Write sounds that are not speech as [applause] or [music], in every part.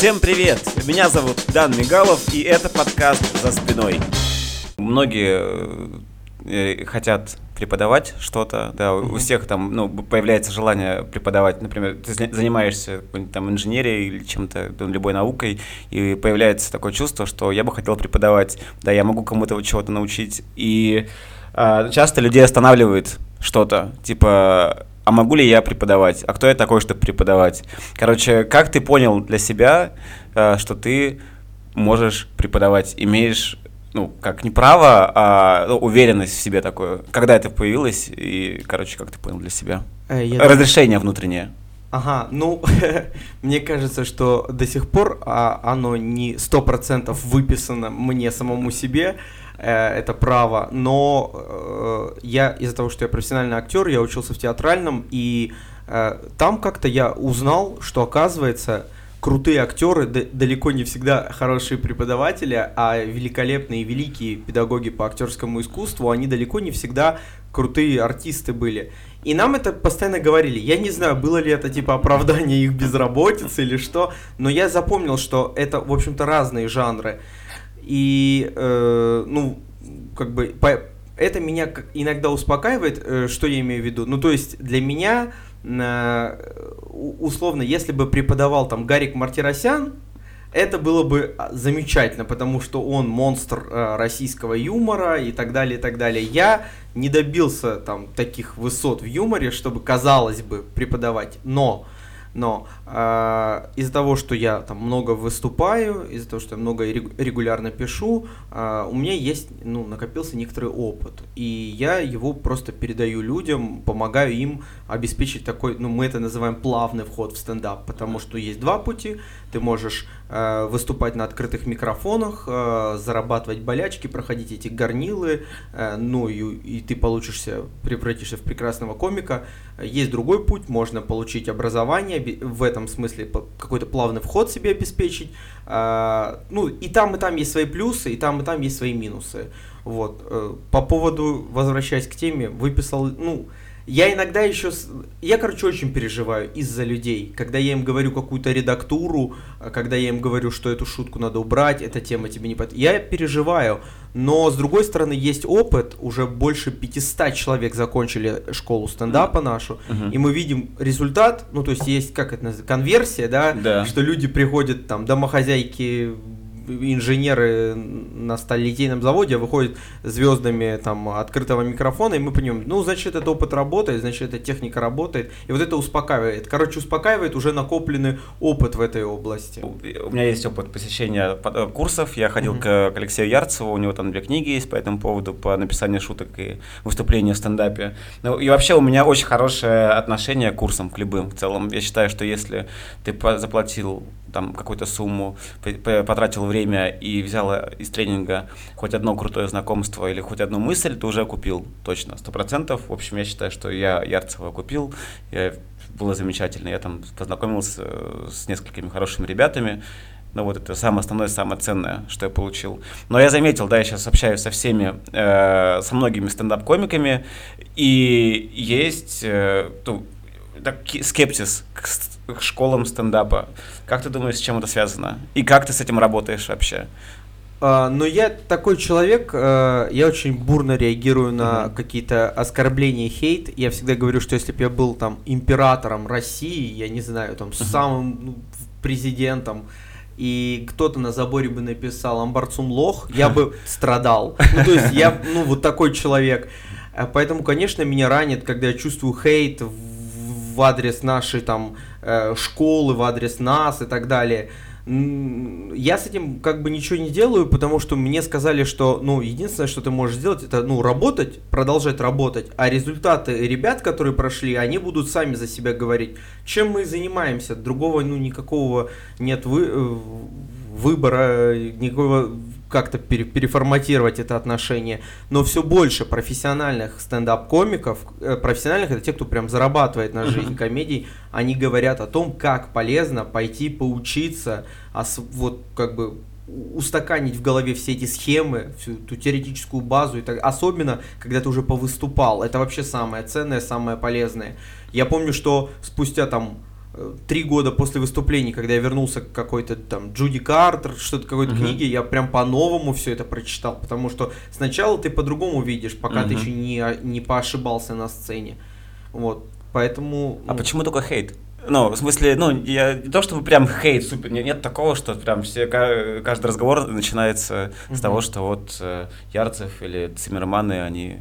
Всем привет! Меня зовут Дан Мигалов, и это подкаст «За спиной». Многие э, хотят преподавать что-то, да, mm-hmm. у всех там, ну, появляется желание преподавать, например, ты занимаешься там инженерией или чем-то, ну, любой наукой, и появляется такое чувство, что я бы хотел преподавать, да, я могу кому-то чего-то научить, и э, часто людей останавливает что-то, типа, а могу ли я преподавать? А кто я такой, чтобы преподавать? Короче, как ты понял для себя, э, что ты можешь преподавать, имеешь ну, как не право, а ну, уверенность в себе такое. Когда это появилось и, короче, как ты понял для себя? Э, я Разрешение думаю... внутреннее. Ага, ну, [laughs] мне кажется, что до сих пор а, оно не сто процентов выписано мне самому себе, это право, но э, я из-за того, что я профессиональный актер, я учился в театральном, и э, там как-то я узнал, что оказывается крутые актеры далеко не всегда хорошие преподаватели, а великолепные и великие педагоги по актерскому искусству, они далеко не всегда крутые артисты были. И нам это постоянно говорили. Я не знаю, было ли это типа оправдание их безработицы или что, но я запомнил, что это, в общем-то, разные жанры. И, э, ну, как бы, по, это меня иногда успокаивает, э, что я имею в виду. Ну, то есть, для меня условно, если бы преподавал там Гарик Мартиросян, это было бы а, замечательно, потому что он монстр э, российского юмора и так далее, и так далее. Я не добился там таких высот в юморе, чтобы, казалось бы, преподавать, но но э, из-за того, что я там много выступаю, из-за того, что я много регулярно пишу, э, у меня есть, ну, накопился некоторый опыт, и я его просто передаю людям, помогаю им обеспечить такой, ну, мы это называем плавный вход в стендап, потому что есть два пути, ты можешь выступать на открытых микрофонах, э, зарабатывать болячки, проходить эти горнилы, э, ну, и, и ты получишься, превратишься в прекрасного комика. Есть другой путь, можно получить образование, в этом смысле какой-то плавный вход себе обеспечить. Ну, и там, и там есть свои плюсы, и там, и там есть свои минусы. Вот. Э, по поводу, возвращаясь к теме, выписал, ну, я иногда еще... Я, короче, очень переживаю из-за людей. Когда я им говорю какую-то редактуру, а когда я им говорю, что эту шутку надо убрать, эта тема тебе не под... Я переживаю. Но, с другой стороны, есть опыт. Уже больше 500 человек закончили школу стендапа нашу. Uh-huh. И мы видим результат. Ну, то есть, есть, как это называется, конверсия, да? Да. Что люди приходят, там, домохозяйки инженеры на сталелитейном заводе выходят звездами там открытого микрофона, и мы понимаем, ну, значит, этот опыт работает, значит, эта техника работает, и вот это успокаивает. Короче, успокаивает уже накопленный опыт в этой области. У меня есть опыт посещения э, курсов, я ходил mm-hmm. к Алексею Ярцеву, у него там две книги есть по этому поводу, по написанию шуток и выступлению в стендапе. Ну, и вообще у меня очень хорошее отношение к курсам, к любым в целом. Я считаю, что если ты заплатил там какую-то сумму, потратил время и взял из тренинга хоть одно крутое знакомство или хоть одну мысль, ты уже купил точно, сто процентов. В общем, я считаю, что я Ярцева купил, я, было замечательно. Я там познакомился с несколькими хорошими ребятами, ну вот это самое основное, самое ценное, что я получил. Но я заметил, да, я сейчас общаюсь со всеми, э, со многими стендап-комиками, и есть э, так, скепсис к к школам стендапа. Как ты думаешь, с чем это связано? И как ты с этим работаешь вообще? Uh, но я такой человек, uh, я очень бурно реагирую на uh-huh. какие-то оскорбления, хейт. Я всегда говорю, что если бы я был там императором России, я не знаю, там uh-huh. самым ну, президентом, и кто-то на заборе бы написал «Амбарцум лох», я бы [laughs] страдал. Ну, то есть я, ну, вот такой человек. Э, поэтому, конечно, меня ранит, когда я чувствую хейт в адрес нашей там Э, школы, в адрес нас и так далее. Я с этим как бы ничего не делаю, потому что мне сказали, что, ну, единственное, что ты можешь сделать, это, ну, работать, продолжать работать, а результаты ребят, которые прошли, они будут сами за себя говорить. Чем мы занимаемся? Другого, ну, никакого нет вы, э, выбора, никакого как-то пере, переформатировать это отношение, но все больше профессиональных стендап-комиков, э, профессиональных это те, кто прям зарабатывает на жизнь комедий, они говорят о том, как полезно пойти поучиться, а вот как бы устаканить в голове все эти схемы, всю эту теоретическую базу, и так, особенно когда ты уже повыступал. Это вообще самое ценное, самое полезное. Я помню, что спустя там три года после выступлений, когда я вернулся к какой-то там Джуди Картер, что-то какой-то Мгм. книге, я прям по-новому все это прочитал, потому что сначала ты по-другому видишь, пока ты Мгм. еще не, не поошибался на сцене. Вот, поэтому... А ну, почему только хейт? Ну, в смысле, ну, я не то чтобы прям хейт супер, нет, нет такого, что прям все, ка- каждый разговор начинается с Мгм. того, что вот э, Ярцев или Циммерманы, они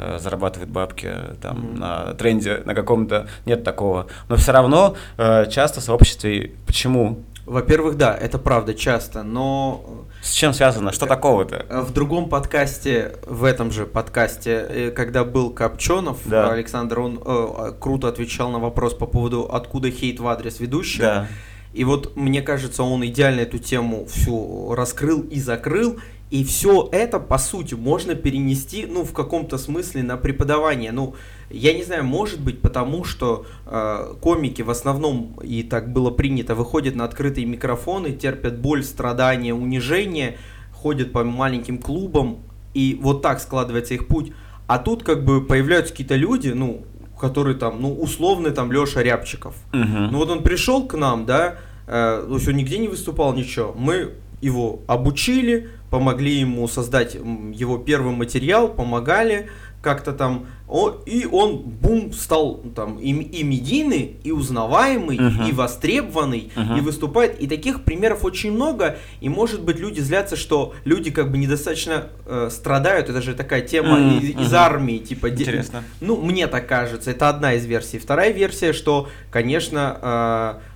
э, зарабатывают бабки э, там Мгм. на тренде, на каком-то, нет такого. Но все равно э, часто в сообществе, почему? Во-первых, да, это правда часто, но С чем связано? Что такого-то? э, в другом подкасте, в этом же подкасте, э, когда был Копченов, Да. Александр, он э, круто отвечал на вопрос по поводу, откуда хейт в адрес ведущего. Да. И вот мне кажется, он идеально эту тему всю раскрыл и закрыл. И все это, по сути, можно перенести, ну, в каком-то смысле на преподавание. Ну, я не знаю, может быть, потому что э, комики в основном, и так было принято, выходят на открытые микрофоны, терпят боль, страдания, унижение, ходят по маленьким клубам, и вот так складывается их путь. А тут как бы появляются какие-то люди, ну, которые там, ну, условный там Леша Рябчиков. Мгм. Ну вот он пришел к нам, да, э, то есть он нигде не выступал, ничего. Мы его обучили, помогли ему создать его первый материал, помогали как-то там, о, и он, бум, стал там и, и медийный, и узнаваемый, Мгм. и востребованный, Мгм. и выступает. И таких примеров очень много, и может быть люди злятся, что люди как бы недостаточно э, страдают, это же такая тема Мгм, из, из армии, типа... де- Интересно. ну, мне так кажется, это одна из версий. Вторая версия, что, конечно, э,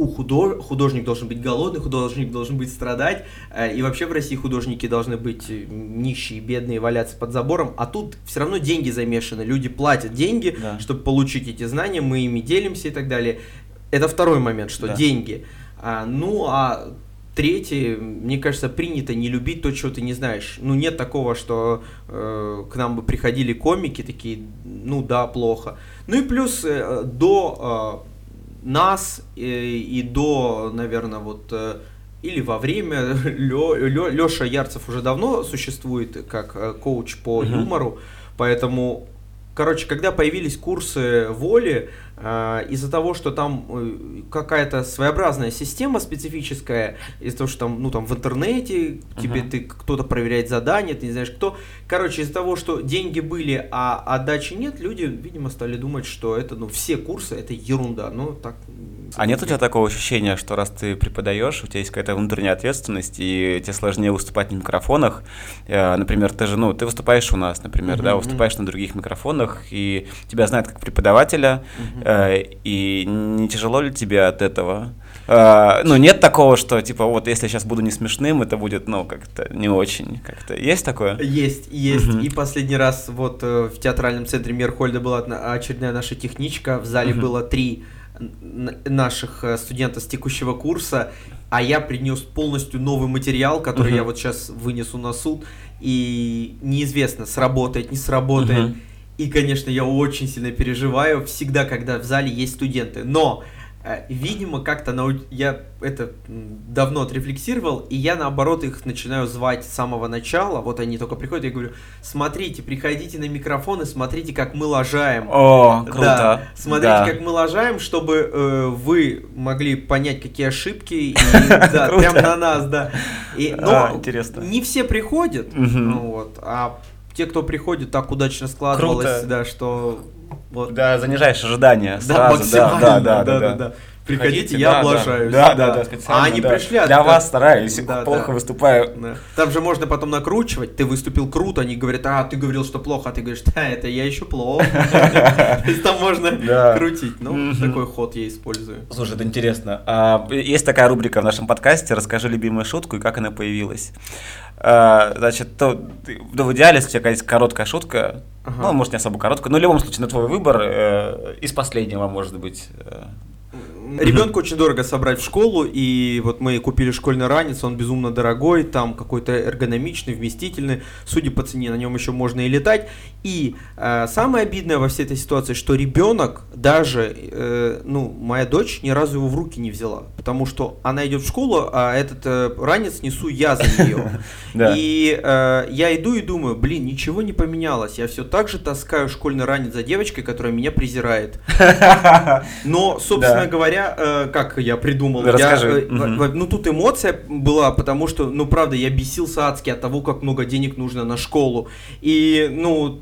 у худо- художник должен быть голодный, художник должен быть страдать, э, и вообще в России художники должны быть э, нищие, бедные, валяться под забором, а тут все равно деньги замешаны, люди платят деньги, Да. чтобы получить эти знания, мы ими делимся и так далее. Это второй момент, что Да. деньги. А, ну, а третий, мне кажется, принято не любить то, чего ты не знаешь. Ну, нет такого, что э, к нам бы приходили комики такие, ну да, плохо. Ну и плюс э, до э, нас э, и до, наверное, вот э, или во время [laughs] Леша Ярцев уже давно существует как э, коуч по Мгм. юмору, поэтому, короче, когда появились курсы воли, из-за того, что там э, какая-то своеобразная система специфическая, из-за того, что там, ну, там в интернете тебе Мгм. ты кто-то проверяет задания, ты не знаешь кто. Короче, из-за того, что деньги были, а отдачи нет, люди, видимо, стали думать, что это, ну, все курсы это ерунда. Ну, так. А нет у тебя такого ощущения, что раз ты преподаешь, у тебя есть какая-то внутренняя ответственность, и тебе сложнее выступать на микрофонах? Э, Например, ты же, ну, ты выступаешь у нас, например, Мгм, да, выступаешь на других микрофонах, и тебя знают как преподавателя, Мгм. Э, и не тяжело ли тебе от этого? Э, Ну, нет такого, что, типа, вот если я сейчас буду не смешным, это будет, ну, как-то не очень, как-то. Есть такое? Есть, есть. Мгм. И последний раз вот э, в театральном центре Мерхольда была очередная наша техничка. В зале Мгм. было три наших студента с текущего курса, а я принес полностью новый материал, который Мгм. я вот сейчас вынесу на суд, и неизвестно, сработает, не сработает. Мгм. И, конечно, я очень сильно переживаю всегда, когда в зале есть студенты. Но, э, видимо, как-то нау- я это давно отрефлексировал, и я, наоборот, их начинаю звать с самого начала. Вот они только приходят, я говорю, смотрите, приходите на микрофон и смотрите, как мы лажаем. О, круто. Да, смотрите, Да. как мы лажаем, чтобы э, вы могли понять, какие ошибки, и, [laughs] да, прям на нас, да. А, но интересно. не все приходят, вот, а те, кто приходит, так удачно складывалось, Круто. да, что вот. Да, занижаешь ожидания Да, сразу, да, максимально, да, да, да, да. Приходите, Приходите, я да, облажаюсь. Да, да, да, специально. А они да. пришли, а Для да. вас стараюсь, Да, плохо да. выступаю. Да. Там же можно потом накручивать. Ты выступил круто, они говорят, а ты говорил, что плохо, а ты говоришь, да, это я еще плохо. [laughs] То есть там можно Да. крутить. Ну, такой ход я использую. Слушай, это интересно. А, есть такая рубрика в нашем подкасте «Расскажи любимую шутку и как она появилась». А, значит, то, да, в идеале, если у тебя есть короткая шутка, Ага. ну, может, не особо короткая, но в любом случае, на твой выбор, э, из последнего, может быть. э. Ребенку очень дорого собрать в школу, и вот мы купили школьный ранец, он безумно дорогой, там какой-то эргономичный, вместительный, судя по цене, на нем еще можно и летать. И э, самое обидное во всей этой ситуации, что ребенок даже, э, ну, моя дочь ни разу его в руки не взяла, потому что она идет в школу, а этот э, ранец несу я за нее. [laughs] И э, я иду и думаю, блин, ничего не поменялось. Я все так же таскаю школьный ранец за девочкой, которая меня презирает. [laughs] Но, собственно говоря, говоря, э, как я придумал. Расскажи. Я, э, Ну, тут эмоция была, потому что, ну, правда, я бесился адски от того, как много денег нужно на школу. И, ну,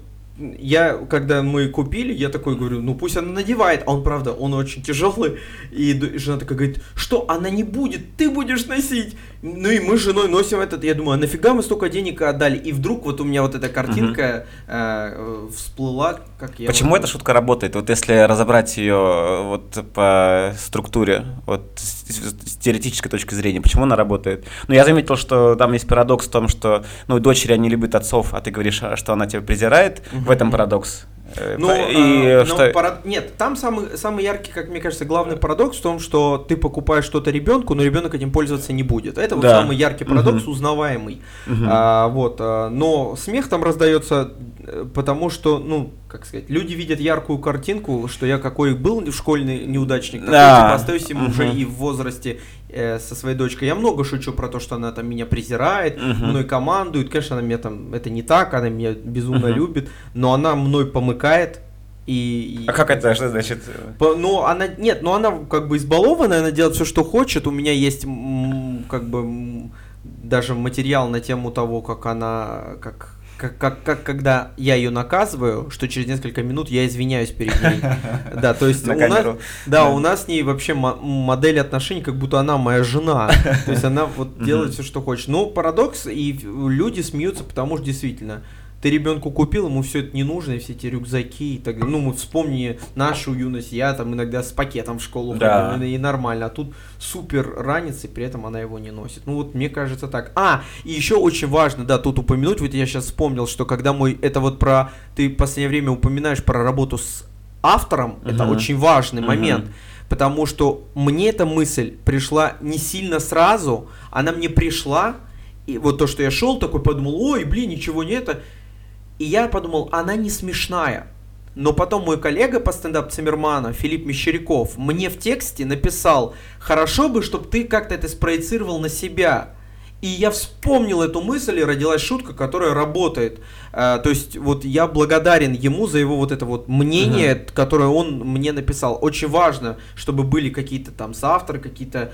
я, когда мы купили, я такой говорю, ну пусть она надевает, а он, правда, он очень тяжелый, и жена такая говорит, что она не будет, ты будешь носить. Ну и мы с женой носим этот, я думаю, а нафига мы столько денег отдали? И вдруг вот у меня вот эта картинка угу. э, всплыла, как я... Почему вот... эта шутка работает? Вот если разобрать ее э, вот по структуре, вот с теоретической точки зрения, почему она работает? Ну, я заметил, что там есть парадокс в том, что, ну, дочери, они любят отцов, а ты говоришь, а, что она тебя презирает, угу. в этом парадокс. Э, ну, и э, что... но парад... Нет, там самый, самый яркий, как мне кажется, главный парадокс в том, что ты покупаешь что-то ребенку, но ребенок этим пользоваться не будет. Это вот да. самый яркий парадокс, угу. узнаваемый. Угу. А, вот, а, но смех там раздается, э, потому что, ну, как сказать, люди видят яркую картинку, что я какой был школьный неудачник, такой, да. типа, остаюсь им угу. уже и в возрасте э, со своей дочкой. Я много шучу про то, что она там меня презирает, угу. мной командует. Конечно, она меня там, это не так, она меня безумно угу. любит, но она мной помыкает. И, а как это, что значит? По, ну, она, нет, ну она как бы избалованная, она делает все, что хочет. У меня есть как бы даже материал на тему того, как она, как как, как, как когда я ее наказываю, что через несколько минут я извиняюсь перед ней. [laughs] Да, то есть у нас, да, у нас с ней вообще модель отношений, как будто она моя жена. То есть она вот делает все, что хочет. Но парадокс, и люди смеются, потому что действительно ты ребенку купил, ему все это не нужно, и все эти рюкзаки и так далее. Ну, мы вспомни нашу юность, я там иногда с пакетом в школу да. ходил, и нормально, а тут супер ранец, и при этом она его не носит. Ну, вот мне кажется так. А, и еще очень важно, да, тут упомянуть, вот я сейчас вспомнил, что когда мой, это вот про, ты в последнее время упоминаешь про работу с автором, uh-huh. это очень важный uh-huh. момент, потому что мне эта мысль пришла не сильно сразу, она мне пришла, и вот то, что я шел, такой подумал, ой, блин, ничего не это, и я подумал, она не смешная. Но потом мой коллега по стендап Циммермана, Филипп Мещеряков, мне в тексте написал, хорошо бы, чтобы ты как-то это спроецировал на себя. И я вспомнил эту мысль, и родилась шутка, которая работает. А, то есть, вот я благодарен ему за его вот это вот мнение, uh-huh. которое он мне написал. Очень важно, чтобы были какие-то там соавторы, какие-то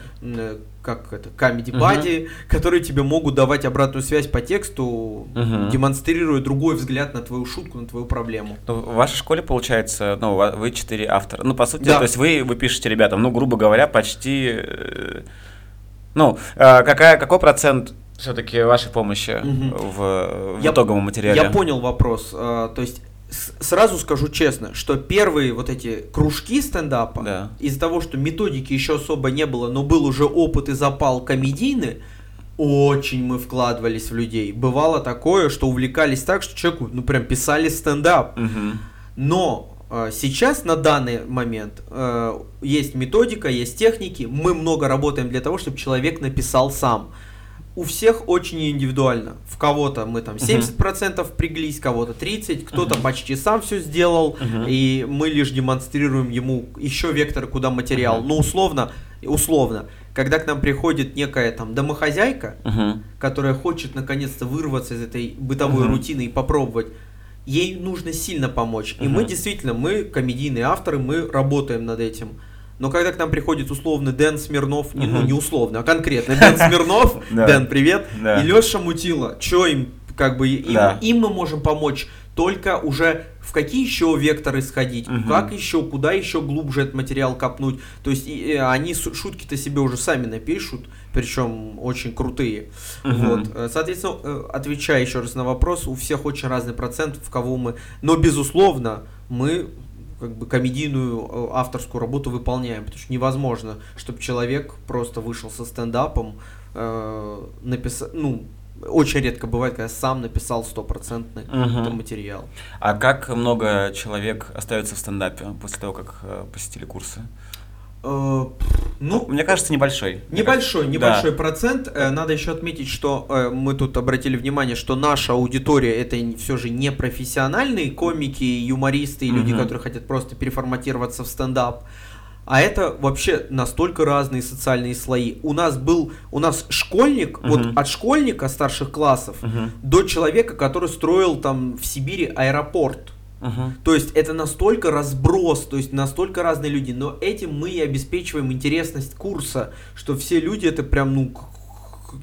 как это, comedy buddy, uh-huh. которые тебе могут давать обратную связь по тексту, uh-huh. демонстрируя другой взгляд на твою шутку, на твою проблему. Ну, в вашей школе, получается, ну, вы четыре автора. Ну, по сути, да. то есть вы, вы пишете ребятам, ну, грубо говоря, почти э, ну, а какая, какой процент все-таки вашей помощи угу. в, в я, итоговом материале? Я понял вопрос. А, то есть сразу скажу честно, что первые вот эти кружки стендапа, да. из-за того, что методики еще особо не было, но был уже опыт и запал комедийный, очень мы вкладывались в людей. Бывало такое, что увлекались так, что человеку, ну прям писали стендап. Угу. Но а, сейчас, на данный момент, э, есть методика, есть техники. Мы много работаем для того, чтобы человек написал сам. У всех очень индивидуально. В кого-то мы там 70% uh-huh. приглись, кого-то 30%, кто-то uh-huh. почти сам все сделал, uh-huh. и мы лишь демонстрируем ему еще вектор, куда материал. Uh-huh. Но условно, условно, когда к нам приходит некая там домохозяйка, uh-huh. которая хочет наконец-то вырваться из этой бытовой uh-huh. рутины и попробовать ей нужно сильно помочь. И uh-huh. мы действительно, мы комедийные авторы, мы работаем над этим. Но когда к нам приходит условный Дэн Смирнов, не, ну не условно, а конкретно Дэн Смирнов, [laughs] Дэн, привет, и Леша Мутила, что им, как бы, им мы можем помочь только уже в какие еще векторы сходить, угу. как еще, куда еще глубже этот материал копнуть. То есть и, и они шутки-то себе уже сами напишут, причем очень крутые. Угу. Вот. Э, соответственно, э, отвечая еще раз на вопрос, у всех очень разный процент, в кого мы. Но безусловно, мы как бы комедийную э, авторскую работу выполняем, потому что невозможно, чтобы человек просто вышел со стендапом, э, написал, ну, очень редко бывает, когда сам написал стопроцентный угу. материал. А как много человек остается в стендапе после того, как э, посетили курсы? Э, ну, мне кажется, небольшой. Небольшой, небольшой да. процент. Э, надо еще отметить, что э, мы тут обратили внимание, что наша аудитория это все же не профессиональные комики, юмористы и угу. люди, которые хотят просто переформатироваться в стендап. А это вообще настолько разные социальные слои. У нас был, у нас школьник, uh-huh. вот от школьника старших классов uh-huh. до человека, который строил там в Сибири аэропорт. Мгм. То есть это настолько разброс, то есть настолько разные люди, но этим мы и обеспечиваем интересность курса, что все люди это прям, ну,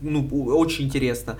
ну очень интересно.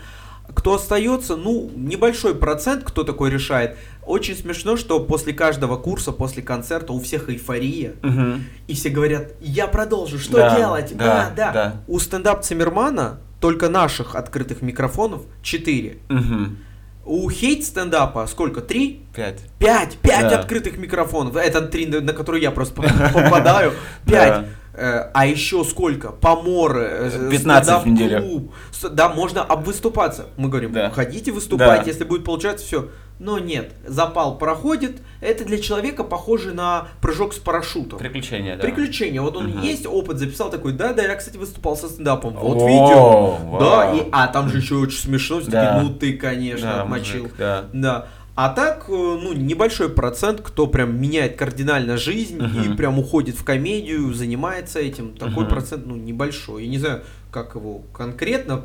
Кто остается, ну, небольшой процент, кто такой решает. Очень смешно, что после каждого курса, после концерта у всех эйфория. Мгм. И все говорят, я продолжу, что Да, делать? да, а, да. да. У стендап Циммермана только наших открытых микрофонов 4. Мгм. У хейт стендапа сколько? Три? Пять. Пять! Пять Да. открытых микрофонов. Это три, на которые я просто поп- [laughs] попадаю. Пять. Э, А еще сколько? Поморы, э, 15 в неделю. Да, можно обвыступаться. Мы говорим, Да. ходите выступать, Да. если будет получаться, все. Но нет, запал проходит. Это для человека похоже на прыжок с парашютом. Приключения, да. Приключения. Вот он Мгм. есть опыт, записал такой, да, да, я, кстати, выступал со стендапом. Вот О, видео. вау. Да, и, а там же еще очень смешно, все Да. ну ты, конечно, Да, отмочил. мужик, да. Да. А так, э, ну, небольшой процент, кто прям меняет кардинально жизнь Мгм. и прям уходит в комедию, занимается этим. Такой Мгм. процент, ну, небольшой. Я не знаю, как его конкретно.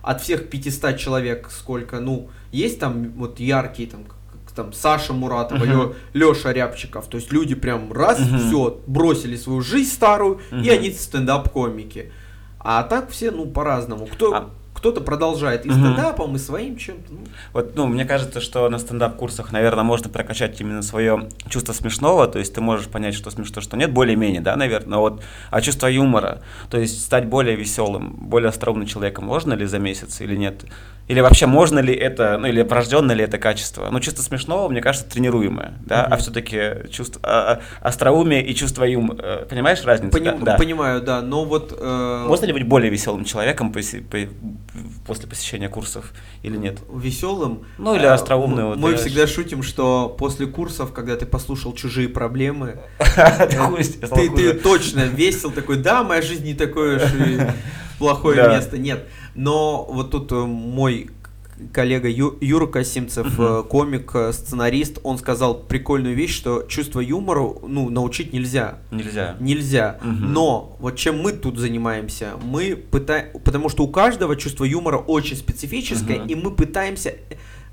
От всех 500 человек сколько, ну, есть там вот яркие, там, как там Саша Муратова, Мгм. Леша Рябчиков. То есть люди прям раз, Мгм. все, бросили свою жизнь старую, и Мгм. они стендап-комики. А так все, ну, по-разному. Кто, А- кто-то продолжает и стендапом, и своим чем-то. ну. Вот, ну, мне кажется, что на стендап-курсах, наверное, можно прокачать именно свое чувство смешного, то есть ты можешь понять, что смешно, что нет, более-менее, да, наверное, но вот, а чувство юмора, то есть стать более веселым, более остроумным человеком можно ли за месяц или нет? Или вообще можно ли это, ну, или врожденное ли это качество? Ну, чувство смешного, мне кажется, тренируемое, да, Мгм. а все-таки чувство, а, а, остроумие и чувство юмора, понимаешь разницу? Поним- да. Понимаю, да, но вот... э, Можно ли быть более веселым человеком поси- по- после посещения курсов или нет? веселым. Ну, или Э, остроумный, м- вот, Мы понимаешь. всегда шутим, что после курсов, когда ты послушал чужие проблемы, [laughs] Ты я хуже. точно весел такой, да, моя жизнь не такое уж [laughs] плохое место, нет. Но вот тут э, мой коллега Ю- Юра Касимцев, Мгм. э, комик, э, сценарист, он сказал прикольную вещь, что чувство юмора, ну, научить нельзя. Нельзя. Нельзя. Мгм. Но вот чем мы тут занимаемся, мы пытаемся, потому что у каждого чувство юмора очень специфическое, Мгм. и мы пытаемся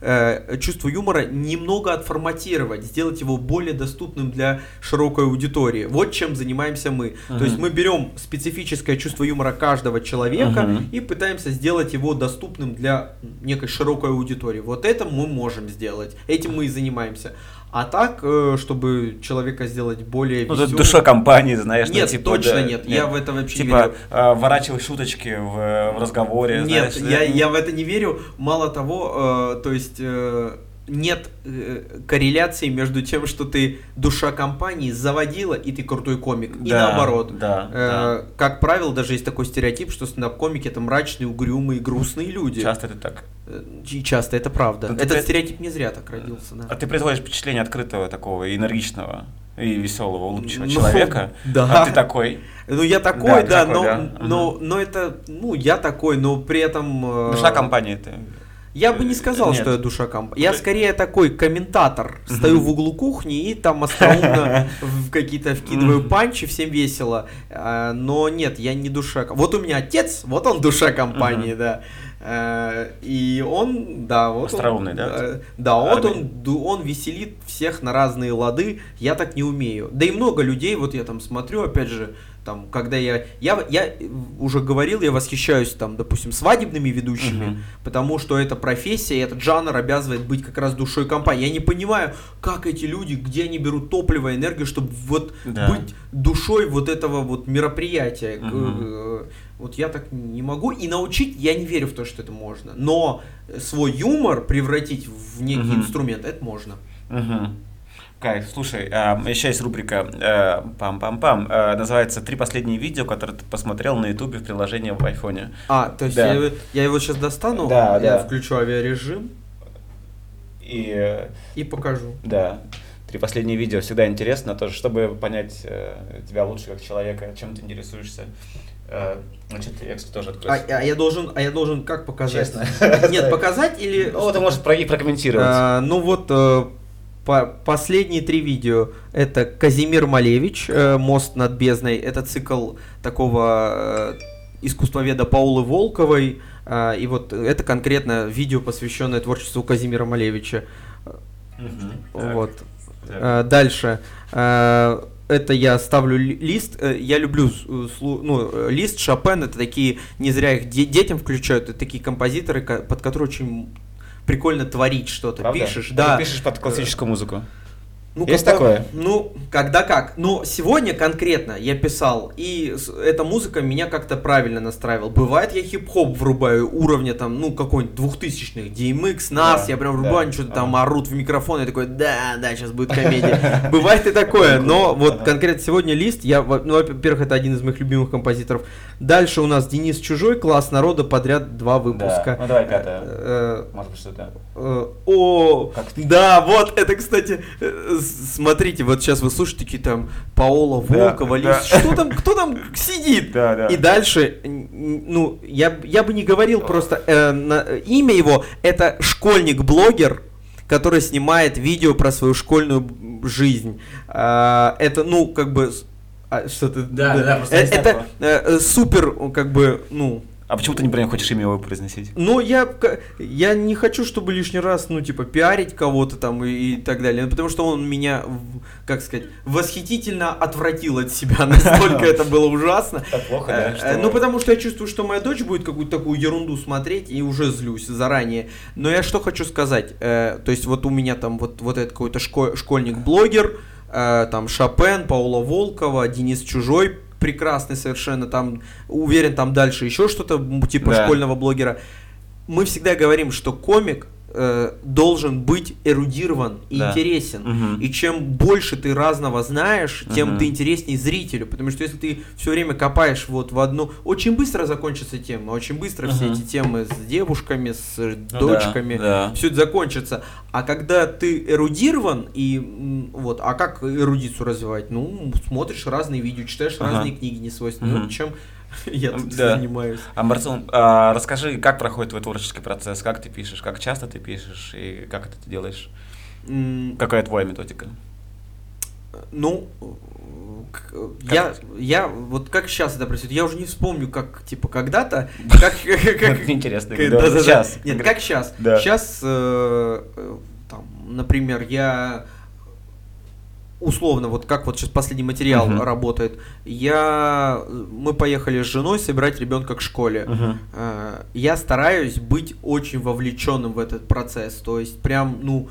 э, чувство юмора немного отформатировать, сделать его более доступным для широкой аудитории. Вот чем занимаемся мы. Мгм. То есть мы берем специфическое чувство юмора каждого человека Мгм. и пытаемся сделать его доступным для некой широкой аудитории. Вот это мы можем сделать. Этим мы и занимаемся. А так, э, чтобы человека сделать более Ну, весёлым- душа компании, знаешь, ну, нет, типа, точно да, нет. Я в это вообще не Типа, верю. э, ворачивай шуточки в, в разговоре, Нет, знаешь, я, да? я в это не верю. Мало того, э, то есть э, нет э, корреляции между тем, что ты душа компании заводила, и ты крутой комик. И Да, наоборот. да, Э, Как правило, даже есть такой стереотип, что стендап-комики это мрачные, угрюмые, грустные люди. Часто это так. Э, И часто это правда. Ну, ты Этот при- стереотип не зря так родился. да. А ты производишь впечатление открытого такого, энергичного и веселого, улыбчивого Ну, человека. [laughs] да. А ты такой. Ну я такой, Да, да, ты такой, но, да. но, но это, ну я такой, но при этом... э, Душа компании ты. Я бы не сказал, Нет. что я душа компании. Я скорее такой комментатор. Стою в углу кухни и там остроумно [laughs] в какие-то вкидываю панчи, всем весело. А, Но нет, я не душа. Вот у меня отец, вот он душа компании, да. А, И он, да, вот он- Остроумный, да? э, Да, вот он, он веселит всех на разные лады. Я так не умею. Да и много людей, вот я там смотрю, опять же, там, когда я, я, я уже говорил, я восхищаюсь там, допустим, свадебными ведущими, Мгм. потому что эта профессия, этот жанр обязывает быть как раз душой компании. Я не понимаю, как эти люди, где они берут топливо, энергию, чтобы вот Да. быть душой вот этого вот мероприятия. Э, Вот я так не могу. И научить я не верю в то, что это можно. Но свой юмор превратить в некий Мгм. инструмент, это можно. Мгм. Кайф, слушай, а, еще есть рубрика э, пам-пам-пам, э, называется «Три последние видео, которые ты посмотрел на ютубе в приложении в айфоне». А, то есть Да. я, я его сейчас достану, Да, я да. включу авиарежим И и покажу. да, три последние видео всегда интересно, тоже, чтобы понять э, тебя лучше как человека, чем ты интересуешься. Значит, я, кстати, тоже А, открою. а я должен, а я должен как показать? Честно. Нет, [laughs] показать или? Ну, ты можешь про- и прокомментировать. А, ну вот по- последние три видео это Казимир Малевич, э, мост над бездной. Это цикл такого э, искусствоведа Паулы Волковой. А, и вот это конкретно видео, посвященное творчеству Казимира Малевича. Мгм. Так. Вот. Э, дальше. Э, это я ставлю ли- лист. Э, Я люблю ну, э, лист Шопен. Это такие, не зря их де- детям включают. Это такие композиторы, ко- под которые очень прикольно творить что-то. Пишешь, Ты да. пишешь под классическую музыку. Ну, Есть когда- такое? Ну, когда как. Но сегодня конкретно я писал, и эта музыка меня как-то правильно настраивала. Бывает, я хип-хоп врубаю уровня там, ну, какой-нибудь двухтысячных, DMX, NAS, Да, я прям да, врубаю, они что-то там ага. орут в микрофон, я такой, да, да, сейчас будет комедия. [laughs] Бывает и такое, но вот конкретно сегодня лист, я, ну, во-первых, это один из моих любимых композиторов. Дальше у нас Денис Чужой, класс народа, подряд два выпуска. Ну давай пятое. Э, Может быть, что-то. Э, О, да, вот это, кстати, э, смотрите, вот сейчас вы слушаете такие там Паола Да, Волкова, да. Лис, что там, кто там сидит? Да, да. И дальше, ну, я, я бы не говорил просто, э, на- имя его, это школьник-блогер, который снимает видео про свою школьную жизнь. А, это, ну, как бы, а, что ты... Да, да, да, просто Э, Это такого. э, э, супер, как бы, ну, А почему ты не прям хочешь имя его произносить? ну, я, я не хочу, чтобы лишний раз, ну, типа, пиарить кого-то там и, и так далее, ну, потому что он меня, как сказать, восхитительно отвратил от себя, [laughs] настолько это было ужасно. Так плохо, Э, э, Ну, потому что я чувствую, что моя дочь будет какую-то такую ерунду смотреть, и уже злюсь заранее. Но я что хочу сказать, э, то есть вот у меня там вот, вот этот какой-то шко- школьник-блогер, там Шопен, Паула Волкова, Денис Чужой, прекрасный совершенно, там, уверен, там дальше еще что-то типа Да. школьного блогера. Мы всегда говорим, что комик э, должен быть эрудирован и Да. интересен. Мгм. И чем больше ты разного знаешь, тем Мгм. ты интересней зрителю. Потому что если ты все время копаешь вот в одну... Очень быстро закончится тема, очень быстро все Мгм. эти темы с девушками, с Ну дочками, да, да. все это закончится. А когда ты эрудирован, и вот, а как эрудицию развивать? Ну, смотришь разные видео, читаешь Ага. разные книги несвойственные. Ну, Мгм. чем [laughs] я тут Да. занимаюсь. А, Марцун, а, расскажи, как проходит твой творческий процесс, как ты пишешь, как часто ты пишешь и как это ты делаешь? М, Какая твоя методика? Ну, я, я, вот как сейчас это происходит, я уже не вспомню, как, типа, когда-то, [laughs] как, интересно. сейчас. Нет, как сейчас? Сейчас, э, э, там, например, я условно, вот как вот сейчас последний материал Мгм. работает, я, мы поехали с женой собирать ребенка к школе. Э, я стараюсь быть очень вовлеченным в этот процесс. То есть прям, ну,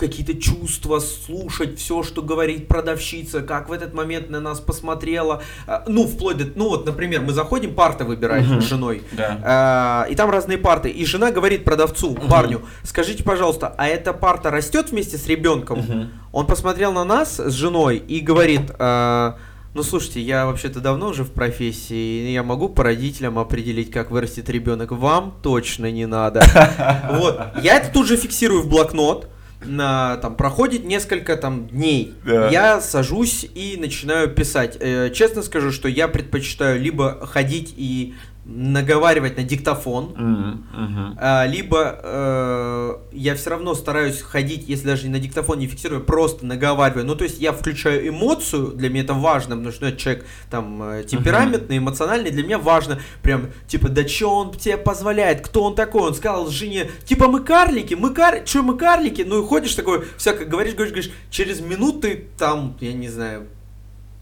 какие-то чувства, слушать все, что говорит продавщица, как в этот момент на нас посмотрела. Э, Ну, вплоть до... Ну, вот, например, мы заходим парты выбирать Мгм. с женой. Да. э, И там разные парты. И жена говорит продавцу, Мгм. парню, скажите, пожалуйста, а эта парта растет вместе с ребенком? Мгм. Он посмотрел на нас с женой и говорит, «А, ну слушайте, я вообще-то давно уже в профессии, я могу по родителям определить, как вырастет ребенок. Вам точно не надо. [laughs] Вот. Я это тут же фиксирую в блокнот. На, там проходит несколько там дней. Да. Я сажусь и начинаю писать. Э, честно скажу, что я предпочитаю либо ходить и наговаривать на диктофон. Мгм. а, либо э, я все равно стараюсь ходить, если даже на диктофон не фиксирую, просто наговариваю. Ну, то есть я включаю эмоцию, для меня это важно, потому что ну, человек там э, темпераментный, эмоциональный, для меня важно прям, типа, да что он тебе позволяет, кто он такой? Он сказал жене, типа, мы карлики, мы кар... что мы карлики? Ну, и ходишь такой, всякое говоришь, говоришь, говоришь, через минуты там, я не знаю,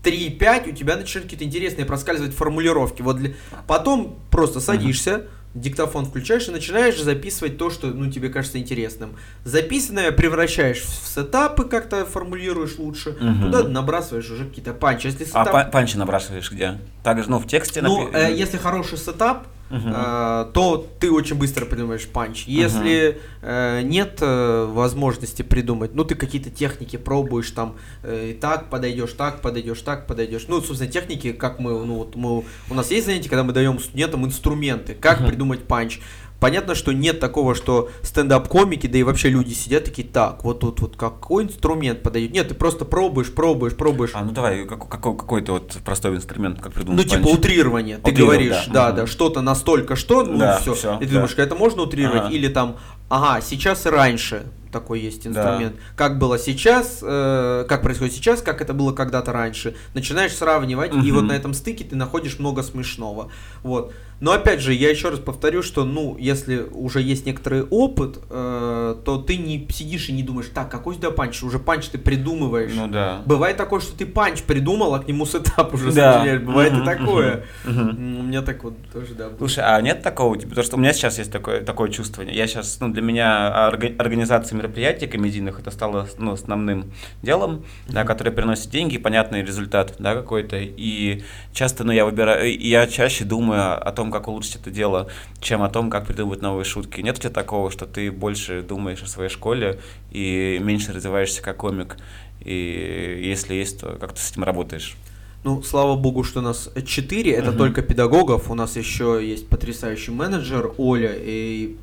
3-5 у тебя начинают какие-то интересные проскальзывать формулировки. Вот для... Потом просто садишься, диктофон включаешь и начинаешь записывать то, что ну, тебе кажется интересным. Записанное превращаешь в сетапы, как-то формулируешь лучше, Мгм. туда набрасываешь уже какие-то панчи. Если А сетап... па- панчи набрасываешь где? Также, ну, в тексте Ну, напи- э, если хороший сетап, Э, то ты очень быстро придумаешь панч. Если э, нет э, возможности придумать, ну ты какие-то техники пробуешь, там э, так подойдешь, так подойдешь, так подойдешь. Ну, собственно, техники, как мы, ну вот мы, у нас есть занятия, когда мы даем студентам инструменты, как Мгм. придумать панч. Понятно, что нет такого, что стендап-комики, да и вообще люди сидят такие, так, вот тут вот какой инструмент подойдет. Нет, ты просто пробуешь, пробуешь, пробуешь. А, ну давай, как- какой, какой-то вот простой инструмент, как придумать Ну, типа панч? утрирование. Ты Утрировал, говоришь, да. да, да, что-то настолько что, ну Да, все. всё, И ты да. думаешь, это можно утрировать? Ага. Или там, ага, сейчас и раньше. такой есть инструмент. Да. Как было сейчас, э, как происходит сейчас, как это было когда-то раньше. Начинаешь сравнивать, угу. и вот на этом стыке ты находишь много смешного. Вот. Но опять же, я еще раз повторю, что, ну, если уже есть некоторый опыт, э, то ты не сидишь и не думаешь, так, какой сюда панч? Уже панч ты придумываешь. Ну да. Бывает такое, что ты панч придумал, а к нему сетап уже да. Бывает и такое. У меня так вот тоже, да. Слушай, а нет такого, типа, потому что у меня сейчас есть такое, такое чувство. Я сейчас, ну, для меня организация мероприятий комедийных это стало ну, основным делом, да, которое приносит деньги, понятный результат, да, какой-то. И часто, ну, я выбираю, я чаще думаю о том, как улучшить это дело, чем о том, как придумывать новые шутки. Нет у тебя такого, что ты больше думаешь о своей школе и меньше развиваешься как комик? И если есть, то как ты с этим работаешь? Ну, слава богу, что у нас четыре, это uh-huh. только педагогов. У нас еще есть потрясающий менеджер Оля и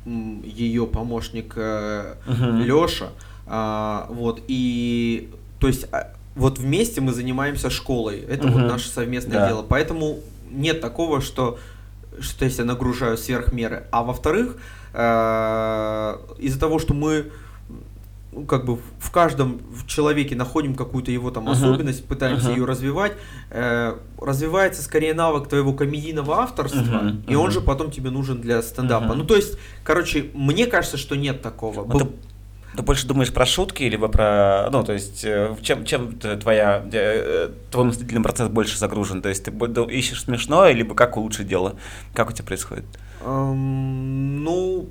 ее помощник uh-huh. Леша. А, вот, и то есть а, вот вместе мы занимаемся школой. Это uh-huh. вот наше совместное да. дело. Поэтому нет такого, что что я нагружаю сверх меры. А во-вторых, э, из-за того, что мы как бы в каждом человеке находим какую-то его там uh-huh. особенность, пытаемся uh-huh. ее развивать, э, развивается скорее навык твоего комедийного авторства, uh-huh. Uh-huh. и он же потом тебе нужен для стендапа. Uh-huh. Ну, то есть, короче, мне кажется, что нет такого. Это, ты больше думаешь про шутки, либо про, ну, то есть, э, чем, чем твоя, э, твой мыслительный процесс больше загружен? То есть, ты ищешь смешное, либо как улучшить дело? Как у тебя происходит? Um, ну,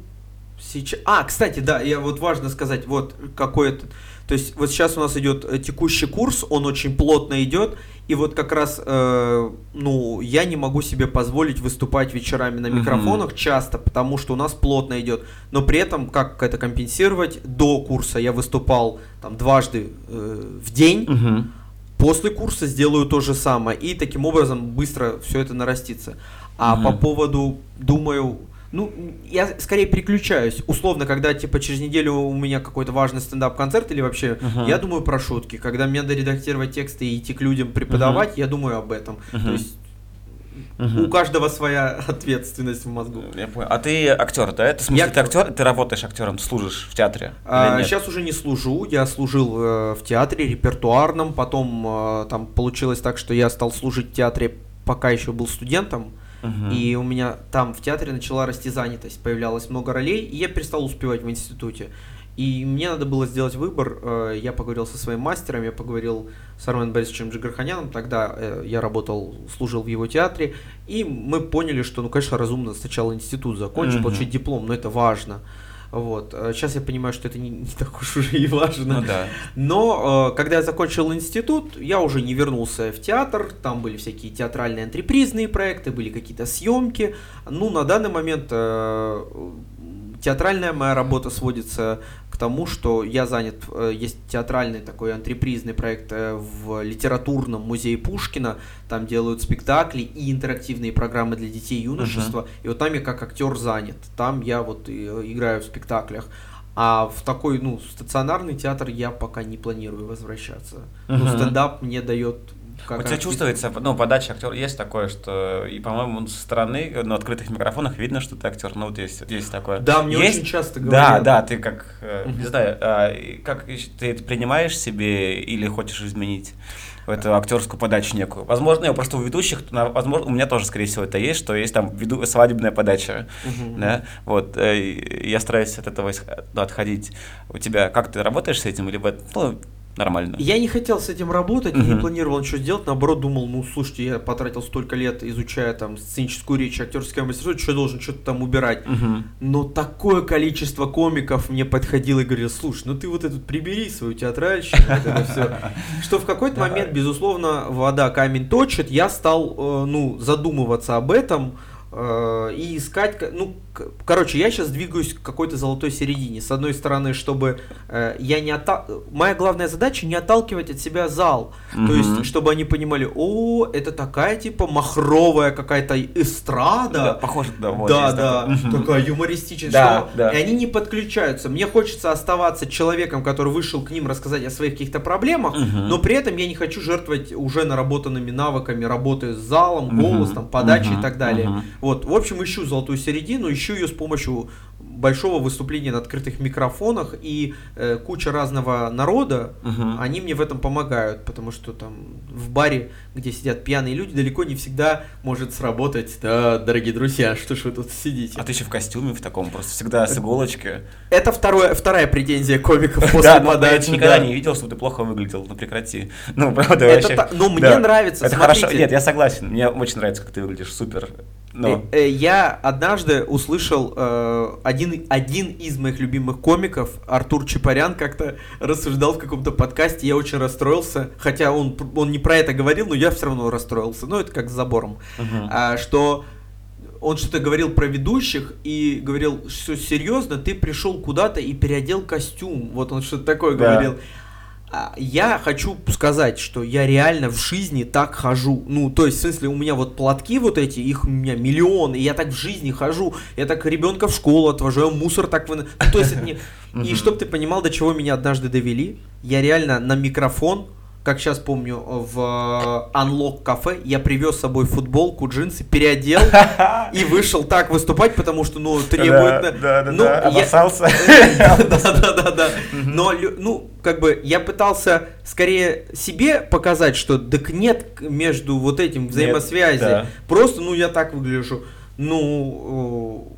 сейчас... А, кстати, да, я вот важно сказать, вот какой это... То есть, вот сейчас у нас идет э, текущий курс, он очень плотно идет, и вот как раз, э, ну, я не могу себе позволить выступать вечерами на микрофонах mm-hmm. часто, потому что у нас плотно идет. Но при этом, как это компенсировать? До курса я выступал там дважды э, в день. Mm-hmm. После курса сделаю то же самое. И таким образом быстро все это нарастится. А mm-hmm. по поводу, думаю, ну, я скорее переключаюсь. Условно, когда, типа, через неделю у меня какой-то важный стендап-концерт или вообще, uh-huh. я думаю про шутки. Когда мне надо редактировать тексты и идти к людям преподавать, uh-huh. я думаю об этом. Uh-huh. То есть Угу. У каждого своя [laughs] ответственность в мозгу. Я понял. А ты актер, да? Это в смысле, я... ты актер, ты работаешь актером, служишь в театре? А, сейчас уже не служу. Я служил э, в театре репертуарном, потом э, там получилось так, что я стал служить в театре, пока еще был студентом. И у меня там в театре начала расти занятость, появлялось много ролей, и я перестал успевать в институте. И мне надо было сделать выбор. Э, я поговорил со своим мастером, я поговорил с Арменом Борисовичем Джигарханяном. Тогда э, я работал, служил в его театре. И мы поняли, что, ну, конечно, разумно сначала институт закончить, uh-huh. получить диплом, но это важно. Вот. Сейчас э, я понимаю, что это не, не так уж уже и важно. Ну, да. Но э, когда я закончил институт, я уже не вернулся в театр. Там были всякие театральные антрепризные проекты, были какие-то съемки. Ну, на данный момент э, театральная моя работа сводится к тому, что я занят, э, есть театральный такой антрепризный проект э, в литературном музее Пушкина, там делают спектакли и интерактивные программы для детей и юношества, uh-huh. и вот там я как актер занят, там я вот э, играю в спектаклях. А в такой, ну, стационарный театр я пока не планирую возвращаться. Uh-huh. Ну, стендап мне дает как У тебя чувствуется, ну, подача актер есть такое, что, и, по-моему, со стороны, на открытых микрофонах видно, что ты актер. Ну, вот есть, есть такое. Да, мне есть? очень часто говорят. Да, да, ты как, uh-huh. не знаю, а, как ты это принимаешь себе или хочешь изменить? эту актерскую подачу некую. Возможно, я просто у ведущих, возможно, у меня тоже, скорее всего, это есть, что есть там веду, свадебная подача, да, вот, э, я стараюсь от этого отходить. У тебя, как ты работаешь с этим, либо, ну, нормально. Я не хотел с этим работать, uh-huh. не планировал ничего сделать, наоборот думал, ну слушайте, я потратил столько лет, изучая там сценическую речь, актерское мастерство, что я должен что-то там убирать. Uh-huh. Но такое количество комиков мне подходило и говорил, слушай, ну ты вот этот прибери свою театральщину, это все. [laughs] Что в какой-то момент, безусловно, вода камень точит, я стал, э, ну, задумываться об этом, э, и искать, ну, короче, я сейчас двигаюсь к какой-то золотой середине. С одной стороны, чтобы э, я не оттал... Моя главная задача не отталкивать от себя зал. Mm-hmm. То есть, чтобы они понимали, о, это такая типа махровая какая-то эстрада. Да, похоже, да, вот Да, да, такое. такая юмористическая. Да, да. И они не подключаются. Мне хочется оставаться человеком, который вышел к ним рассказать о своих каких-то проблемах, mm-hmm. но при этом я не хочу жертвовать уже наработанными навыками работы с залом, голосом, mm-hmm. подачей mm-hmm. и так далее. Mm-hmm. Вот, в общем, ищу золотую середину, ищу ее с помощью большого выступления на открытых микрофонах и э, куча разного народа, Мгм. они мне в этом помогают, потому что там в баре, где сидят пьяные люди, далеко не всегда может сработать. Да, дорогие друзья, что ж вы тут сидите? А ты еще в костюме в таком, просто всегда с иголочки. Это второе, вторая претензия комиков после Да, но я подачи. никогда да. не видел, чтобы ты плохо выглядел. Ну прекрати. Ну, правда, вообще. ну, мне нравится, Это хорошо. Нет, я согласен. Мне очень нравится, как ты выглядишь. Супер. Но. Э, э, Я однажды услышал э, один, один из моих любимых комиков, Артур Чапарян, как-то рассуждал в каком-то подкасте, я очень расстроился, хотя он, он не про это говорил, но я все равно расстроился, ну это как с забором. А, что он что-то говорил про ведущих и говорил, что серьезно, ты пришел куда-то и переодел костюм, вот он что-то такое Да. говорил. А, Я хочу сказать, что я реально в жизни так хожу. Ну, то есть, в смысле, у меня вот платки вот эти, их у меня миллион, и я так в жизни хожу. Я так ребенка в школу отвожу, я мусор так вы... Ну, то есть, это не... [laughs] И чтобы ты понимал, до чего меня однажды довели, я реально на микрофон, как сейчас помню, в э, Unlock кафе, я привез с собой футболку, джинсы, переодел [laughs] и вышел так выступать, потому что, ну, требует... Да, да, да, Ну, да. я- Обоссался. [laughs] да, да, да, да. Но, ну, как бы я пытался скорее себе показать, что так нет между вот этим взаимосвязи. Просто, ну, я так выгляжу. Ну,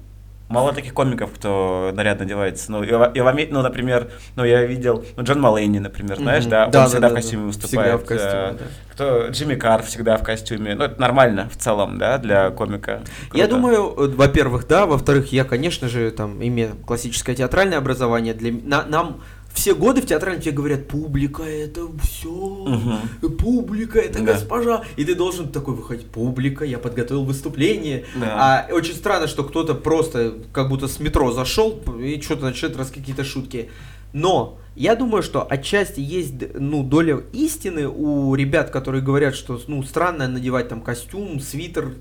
Мало таких комиков, кто нарядно одевается. Ну, и и в ну, например, ну, я видел, ну, Джон Малейни, например, знаешь, Мгм. да, Да, он да, всегда да, в костюме да. выступает. Всегда в костюме, э, да. Кто, Джимми Карр всегда в костюме. Ну, это нормально в целом, да, для комика. Я Круто. думаю, э, во-первых, да, во-вторых, я, конечно же, там, имею классическое театральное образование, для на- нам все годы в театральном тебе говорят, публика это все, Мгм. публика это Да. госпожа, и ты должен такой выходить, публика, я подготовил выступление, Да. а очень странно, что кто-то просто как будто с метро зашел и что-то начнет раз какие-то шутки, но я думаю, что отчасти есть ну, доля истины у ребят, которые говорят, что ну, странно надевать там костюм, свитер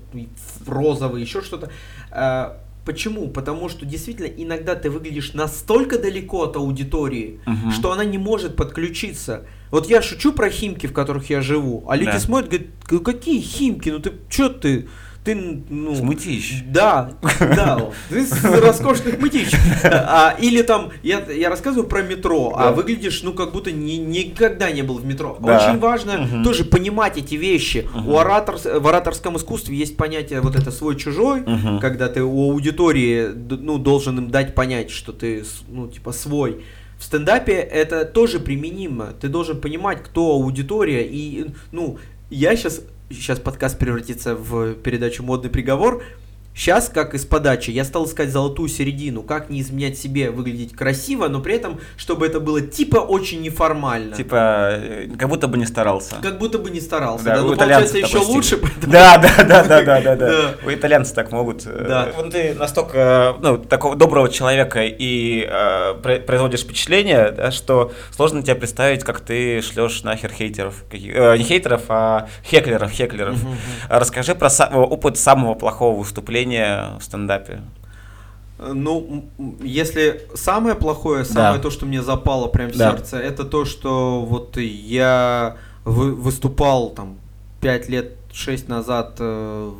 розовый, еще что-то. Почему? Потому что действительно иногда ты выглядишь настолько далеко от аудитории, Мгм. что она не может подключиться. Вот я шучу про химки, в которых я живу, а люди Да. смотрят, говорят, «К- какие химки, ну ты что ты, ты, ну... Смытищ. Да, да, ты с роскошных мытищ. А, или там, я, я рассказываю про метро, а Да. выглядишь, ну, как будто ни- никогда не был в метро. Да. Очень важно Мгм. тоже понимать эти вещи. Мгм. У оратор, в ораторском искусстве есть понятие вот это свой-чужой, Мгм. когда ты у аудитории, ну, должен им дать понять, что ты, с- ну, типа, свой. В стендапе это тоже применимо. Ты должен понимать, кто аудитория. И, ну, я сейчас, сейчас подкаст превратится в передачу «Модный приговор». Сейчас, как из подачи, я стал искать золотую середину, как не изменять себе, выглядеть красиво, но при этом, чтобы это было типа очень неформально. Типа, э, как будто бы не старался. Как будто бы не старался. Да, Да, у ну, получается еще стиль. лучше. поэтому- [laughs] Да, да, да, да, да, да, да. У итальянцев так могут. э, Да. Вот ты настолько, ну, такого доброго человека и э, про- производишь впечатление, да, что сложно тебе представить, как ты шлешь нахер хейтеров. Э, не хейтеров, а хеклеров, хеклеров. А Расскажи про опыт самого плохого выступления в стендапе. Ну, если самое плохое, самое Да. то, что мне запало прям в Да. сердце, это то, что вот я вы- выступал там 5 лет, 6 назад, э,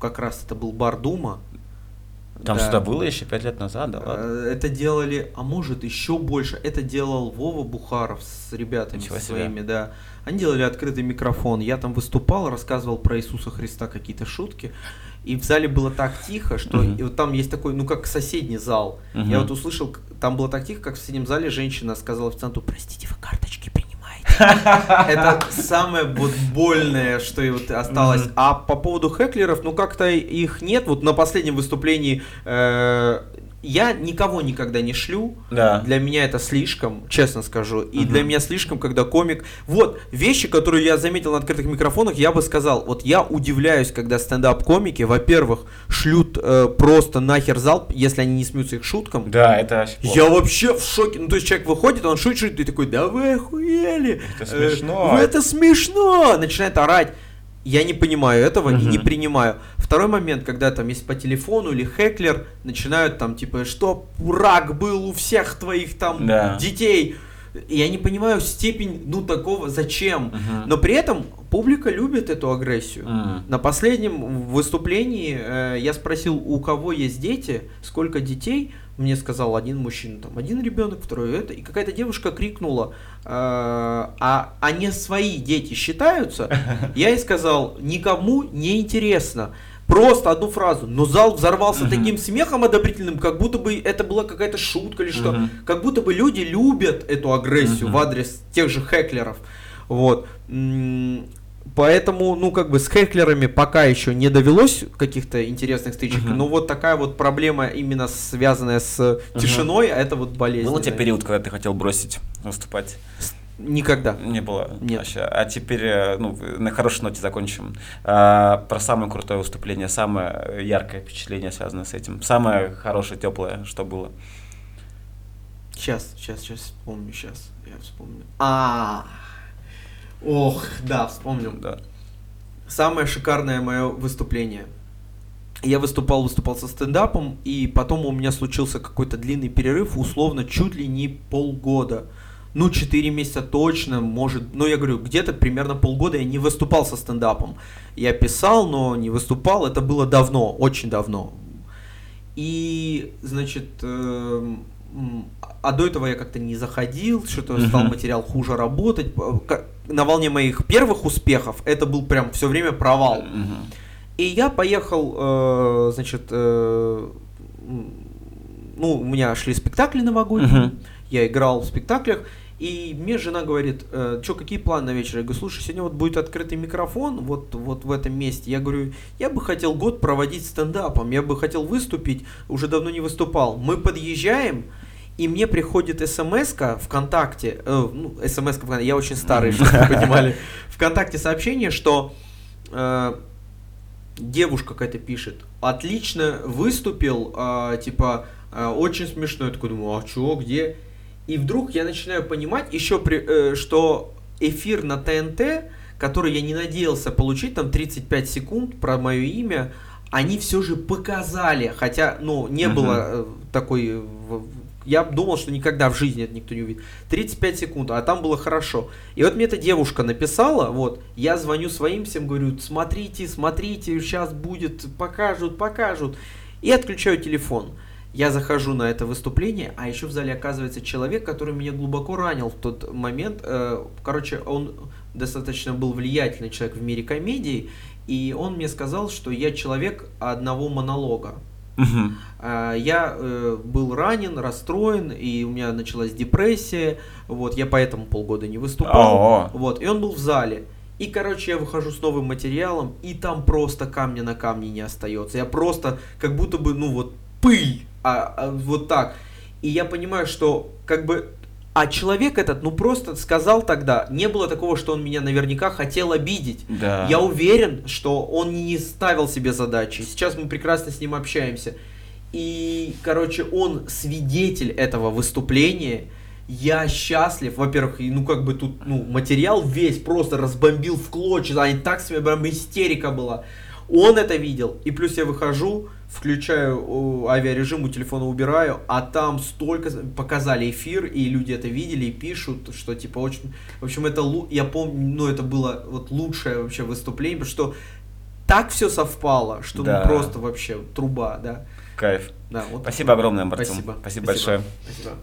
как раз это был бар Дума. Там Да. что-то было еще пять лет назад, да ладно? Э, Это делали, а может еще больше, это делал Вова Бухаров с ребятами Ничего себе. своими, да. Они делали открытый микрофон, я там выступал, рассказывал про Иисуса Христа какие-то шутки, и в зале было так тихо, что Мгм. и вот там есть такой, ну как соседний зал. Мгм. Я вот услышал, там было так тихо, как в соседнем зале женщина сказала официанту, простите, вы карточки принимаете? [laughs] Это самое вот больное, что и вот осталось. А по поводу хеклеров, ну как-то их нет. Вот на последнем выступлении э, я никого никогда не шлю. Да. Для меня это слишком, честно скажу. И Мгм. для меня слишком, когда комик... Вот, вещи, которые я заметил на открытых микрофонах, я бы сказал, вот я удивляюсь, когда стендап-комики, во-первых, шлют э, просто нахер зал, если они не смеются их шуткам. Да, это вообще плохо. Я вообще в шоке. Ну, то есть человек выходит, он шутит, шутит, и такой, да вы охуели. Это Э, смешно. «Вы это смешно. Начинает орать. Я не понимаю этого и Мгм. не принимаю. Второй момент, когда там есть по телефону или хеклер, начинают там типа, что рак был у всех твоих там Да. детей. Я не понимаю степень, ну, такого, зачем. Мгм. Но при этом публика любит эту агрессию. М. На последнем выступлении э, я спросил, у кого есть дети, сколько детей. Мне сказал один мужчина, там, один ребенок, второй это. И какая-то девушка крикнула, э, а они свои дети считаются? [laughs] Я ей сказал, никому не интересно. Просто одну фразу. Но зал взорвался Мгм. таким смехом одобрительным, как будто бы это была какая-то шутка или что. Мгм. Как будто бы люди любят эту агрессию Мгм. в адрес тех же хеклеров. Вот. Поэтому, ну, как бы с хеклерами пока еще не довелось каких-то интересных стычек, Мгм. но вот такая вот проблема именно связанная с тишиной, а это вот болезнь. Был у тебя период, когда ты хотел бросить выступать? Никогда. Не было. Нет. вообще. А теперь, э, ну, на хорошей ноте закончим. А, про самое крутое выступление, самое яркое впечатление, связанное с этим. Самое хорошее, теплое, что было. Сейчас, сейчас, сейчас вспомню, сейчас я вспомню. А, ох, да, вспомнил. Да. Самое шикарное мое выступление. Я выступал, выступал со стендапом, и потом у меня случился какой-то длинный перерыв, условно, чуть ли не полгода. Ну, 4 месяца точно, может, ну, я говорю, где-то примерно полгода я не выступал со стендапом. Я писал, но не выступал, это было давно, очень давно. И, значит, м, а до этого я как-то не заходил, что-то стал Мгм. материал хуже работать. На волне моих первых успехов это был прям все время провал. Мгм. И я поехал, э, значит, э, ну, у меня шли спектакли новогодние, Мгм. я играл в спектаклях, и мне жена говорит, что, какие планы на вечер? Я говорю, слушай, сегодня вот будет открытый микрофон, вот, вот в этом месте. Я говорю, я бы хотел год проводить стендапом, я бы хотел выступить, уже давно не выступал. Мы подъезжаем, и мне приходит смс ВКонтакте, э, ну, смс ВКонтакте, я очень старый, [laughs] чтобы вы понимали, ВКонтакте сообщение, что э, девушка какая-то пишет, отлично выступил, а, типа, а, очень смешно. Я такой думаю, а чё, где? И вдруг я начинаю понимать еще, при, э, что эфир на ТНТ, который я не надеялся получить, там 35 секунд про мое имя, они все же показали, хотя, ну, не Мгм. было э, такой... Я думал, что никогда в жизни это никто не увидит. 35 секунд, а там было хорошо. И вот мне эта девушка написала, вот, я звоню своим всем, говорю, смотрите, смотрите, сейчас будет, покажут, покажут. И отключаю телефон. Я захожу на это выступление, а еще в зале оказывается человек, который меня глубоко ранил в тот момент. Э, Короче, он достаточно был влиятельный человек в мире комедии, и он мне сказал, что я человек одного монолога. А, Я э, был ранен, расстроен, и у меня началась депрессия. Вот, я поэтому полгода не выступал. О. Вот, и он был в зале. И, короче, я выхожу с новым материалом, и там просто камня на камне не остается. Я просто как будто бы, ну вот, пыль, а, а вот так. И я понимаю, что как бы... А человек этот, ну просто сказал тогда, не было такого, что он меня наверняка хотел обидеть. Да. Я уверен, что он не ставил себе задачи. Сейчас мы прекрасно с ним общаемся. И, короче, он свидетель этого выступления. Я счастлив. Во-первых, и, ну как бы тут, ну, материал весь просто разбомбил в клочья. Они так себе прям истерика была. Он это видел. И плюс я выхожу, включаю авиарежим, у телефона убираю, а там столько показали эфир, и люди это видели и пишут, что типа очень... В общем, это, я помню, ну это было вот лучшее вообще выступление, потому что так все совпало, что Да. ну просто вообще труба, да. Кайф. да вот Спасибо огромное, Артем. Спасибо. Спасибо большое. Спасибо.